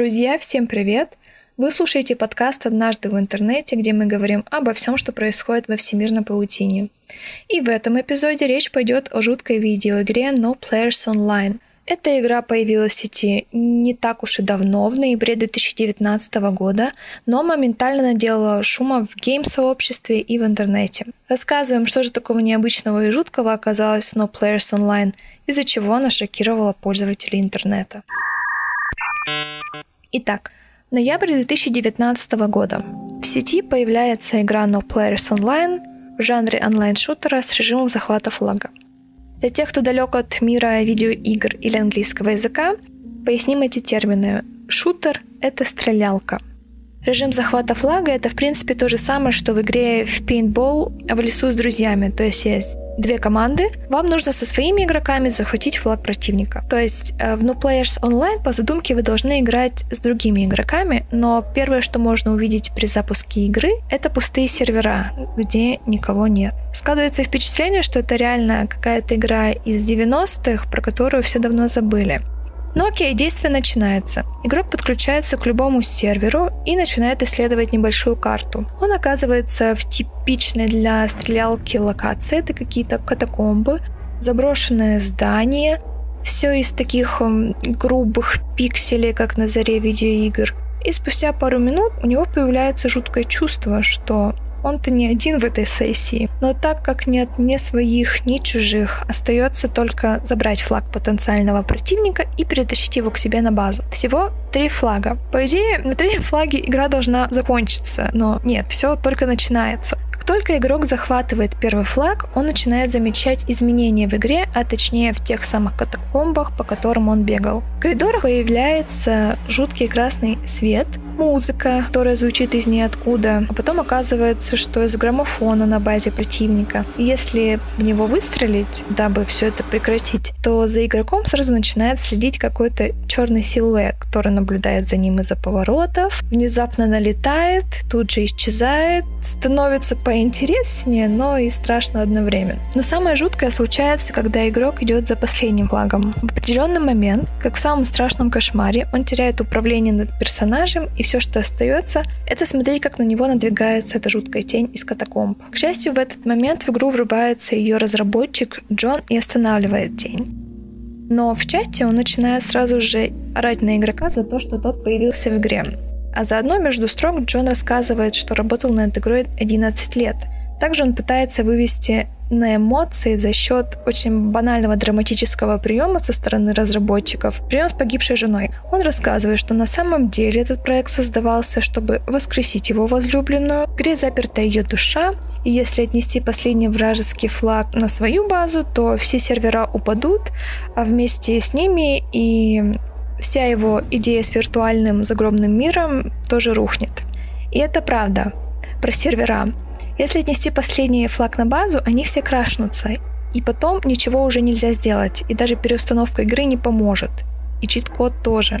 Друзья, всем привет! Вы слушаете подкаст «Однажды в интернете», где мы говорим обо всем, что происходит во всемирной паутине. И в этом эпизоде речь пойдет о жуткой видеоигре No Players Online. Эта игра появилась в сети не так уж и давно, в ноябре 2019 года, но моментально наделала шума в гейм-сообществе и в интернете. Рассказываем, что же такого необычного и жуткого оказалось в No Players Online, из-за чего она шокировала пользователей интернета. Итак, Ноябрь 2019 года. В сети появляется игра No Players Online в жанре онлайн-шутера с режимом захвата флага. Для тех, кто далек от мира видеоигр или английского языка, поясним эти термины. Шутер — это стрелялка. Режим захвата флага — это, в принципе, то же самое, что в игре в пейнтбол в лесу с друзьями. То есть есть две команды, вам нужно со своими игроками захватить флаг противника. То есть э, в No Players Online по задумке вы должны играть с другими игроками, но первое, что можно увидеть при запуске игры, это пустые сервера, где никого нет. Складывается впечатление, что это реально какая-то игра из 90-х, про которую все давно забыли. Ну окей, действие начинается. Игрок подключается к любому серверу и начинает исследовать небольшую карту. Он оказывается в типичной для стрелялки локации. Это какие-то катакомбы, заброшенное здание, все из таких эм, грубых пикселей, как на заре видеоигр. И спустя пару минут у него появляется жуткое чувство, что он-то не один в этой сессии. Но так как нет ни своих, ни чужих, остается только забрать флаг потенциального противника и перетащить его к себе на базу. Всего три флага. По идее, на третьем флаге игра должна закончиться, но нет, все только начинается. Как только игрок захватывает первый флаг, он начинает замечать изменения в игре, а точнее в тех самых катакомбах, по которым он бегал. В коридорах появляется жуткий красный свет, музыка, которая звучит из ниоткуда, а потом оказывается, что из граммофона на базе противника. Если в него выстрелить, дабы все это прекратить, то за игроком сразу начинает следить какой-то черный силуэт, который наблюдает за ним из-за поворотов, внезапно налетает, тут же исчезает, становится поинтереснее, но и страшно одновременно. Но самое жуткое случается, когда игрок идет за последним флагом. В определенный момент, как в самом страшном кошмаре, он теряет управление над персонажем и все, что остается, это смотреть, как на него надвигается эта жуткая тень из катакомб. К счастью, в этот момент в игру врубается ее разработчик Джон и останавливает тень. Но в чате он начинает сразу же орать на игрока за то, что тот появился в игре. А заодно между строк Джон рассказывает, что работал над игрой 11 лет. Также он пытается вывести на эмоции за счет очень банального драматического приема со стороны разработчиков. Прием с погибшей женой. Он рассказывает, что на самом деле этот проект создавался, чтобы воскресить его возлюбленную. В игре заперта ее душа, и если отнести последний вражеский флаг на свою базу, то все сервера упадут, а вместе с ними и вся его идея с виртуальным загробным миром тоже рухнет. И это правда про сервера. Если отнести последний флаг на базу, они все крашнутся, и потом ничего уже нельзя сделать, и даже переустановка игры не поможет. И чит-код тоже.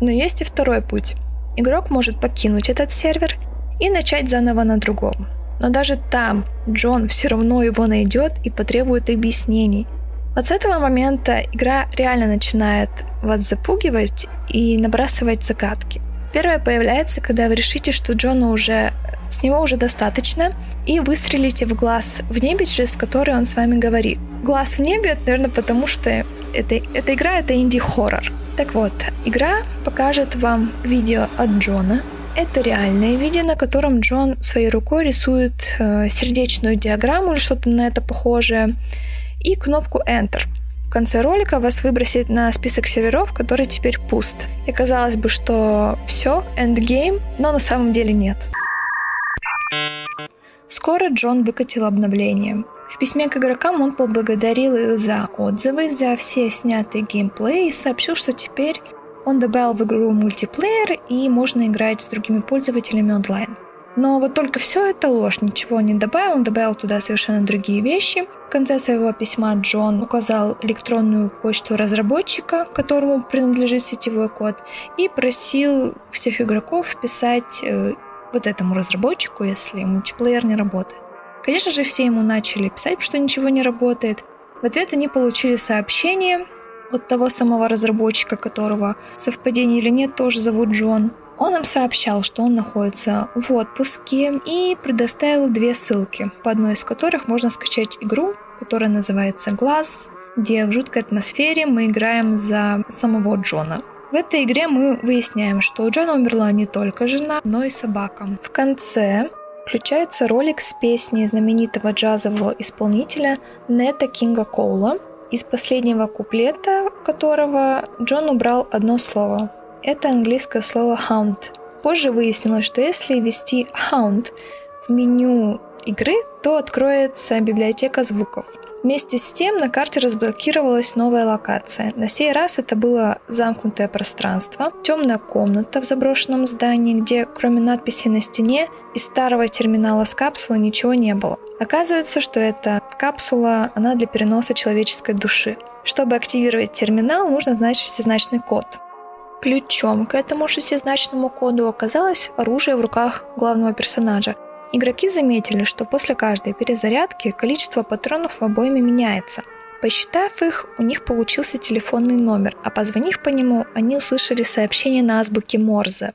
Но есть и второй путь. Игрок может покинуть этот сервер и начать заново на другом. Но даже там Джон все равно его найдет и потребует объяснений. Вот с этого момента игра реально начинает вас запугивать и набрасывать загадки. Первое появляется, когда вы решите, что Джона уже с него уже достаточно, и выстрелите в глаз в небе, через который он с вами говорит. Глаз в небе, наверное, потому что это, эта игра — это инди-хоррор. Так вот, игра покажет вам видео от Джона. Это реальное видео, на котором Джон своей рукой рисует э, сердечную диаграмму или что-то на это похожее, и кнопку Enter. В конце ролика вас выбросит на список серверов, который теперь пуст. И казалось бы, что все, endgame, но на самом деле нет. Скоро Джон выкатил обновление. В письме к игрокам он поблагодарил их за отзывы, за все снятые геймплей и сообщил, что теперь он добавил в игру мультиплеер и можно играть с другими пользователями онлайн. Но вот только все это ложь, ничего не добавил, он добавил туда совершенно другие вещи. В конце своего письма Джон указал электронную почту разработчика, которому принадлежит сетевой код, и просил всех игроков вписать э, вот этому разработчику, если мультиплеер не работает. Конечно же, все ему начали писать, что ничего не работает. В ответ они получили сообщение, от того самого разработчика, которого совпадение или нет, тоже зовут Джон. Он им сообщал, что он находится в отпуске и предоставил две ссылки, по одной из которых можно скачать игру, которая называется «Глаз», где в жуткой атмосфере мы играем за самого Джона. В этой игре мы выясняем, что у Джона умерла не только жена, но и собака. В конце включается ролик с песней знаменитого джазового исполнителя Нета Кинга Коула, из последнего куплета которого Джон убрал одно слово это английское слово hound. Позже выяснилось, что если ввести hound в меню игры, то откроется библиотека звуков. Вместе с тем на карте разблокировалась новая локация. На сей раз это было замкнутое пространство, темная комната в заброшенном здании, где кроме надписи на стене и старого терминала с капсулой ничего не было. Оказывается, что эта капсула, она для переноса человеческой души. Чтобы активировать терминал, нужно знать шестизначный код. Ключом к этому шестизначному коду оказалось оружие в руках главного персонажа. Игроки заметили, что после каждой перезарядки количество патронов в обойме меняется. Посчитав их, у них получился телефонный номер, а позвонив по нему, они услышали сообщение на азбуке Морзе.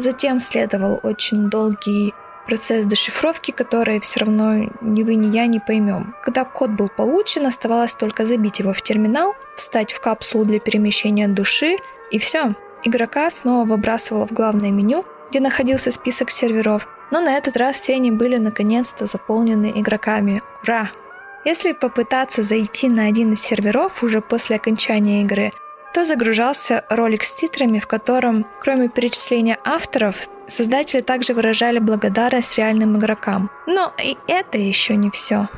Затем следовал очень долгий процесс дешифровки, который все равно ни вы, ни я не поймем. Когда код был получен, оставалось только забить его в терминал, встать в капсулу для перемещения души, и все. Игрока снова выбрасывало в главное меню, где находился список серверов, но на этот раз все они были наконец-то заполнены игроками. Ура! Если попытаться зайти на один из серверов уже после окончания игры, то загружался ролик с титрами, в котором, кроме перечисления авторов, создатели также выражали благодарность реальным игрокам. Но и это еще не все.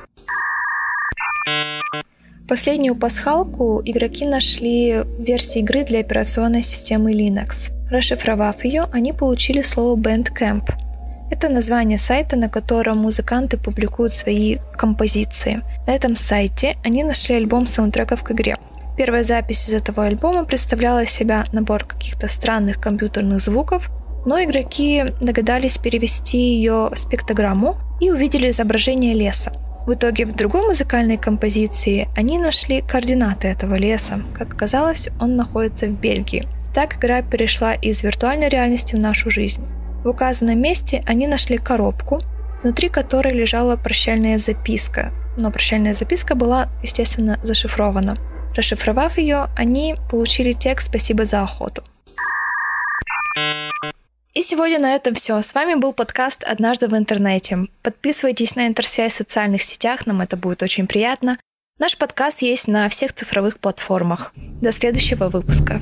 Последнюю пасхалку игроки нашли в версии игры для операционной системы Linux. Расшифровав ее, они получили слово Bandcamp. Это название сайта, на котором музыканты публикуют свои композиции. На этом сайте они нашли альбом саундтреков к игре. Первая запись из этого альбома представляла себя набор каких-то странных компьютерных звуков, но игроки догадались перевести ее спектрограмму и увидели изображение леса. В итоге в другой музыкальной композиции они нашли координаты этого леса. Как оказалось, он находится в Бельгии. Так игра перешла из виртуальной реальности в нашу жизнь. В указанном месте они нашли коробку, внутри которой лежала прощальная записка. Но прощальная записка была, естественно, зашифрована – Расшифровав ее, они получили текст «Спасибо за охоту». И сегодня на этом все. С вами был подкаст «Однажды в интернете». Подписывайтесь на интерсвязь в социальных сетях, нам это будет очень приятно. Наш подкаст есть на всех цифровых платформах. До следующего выпуска.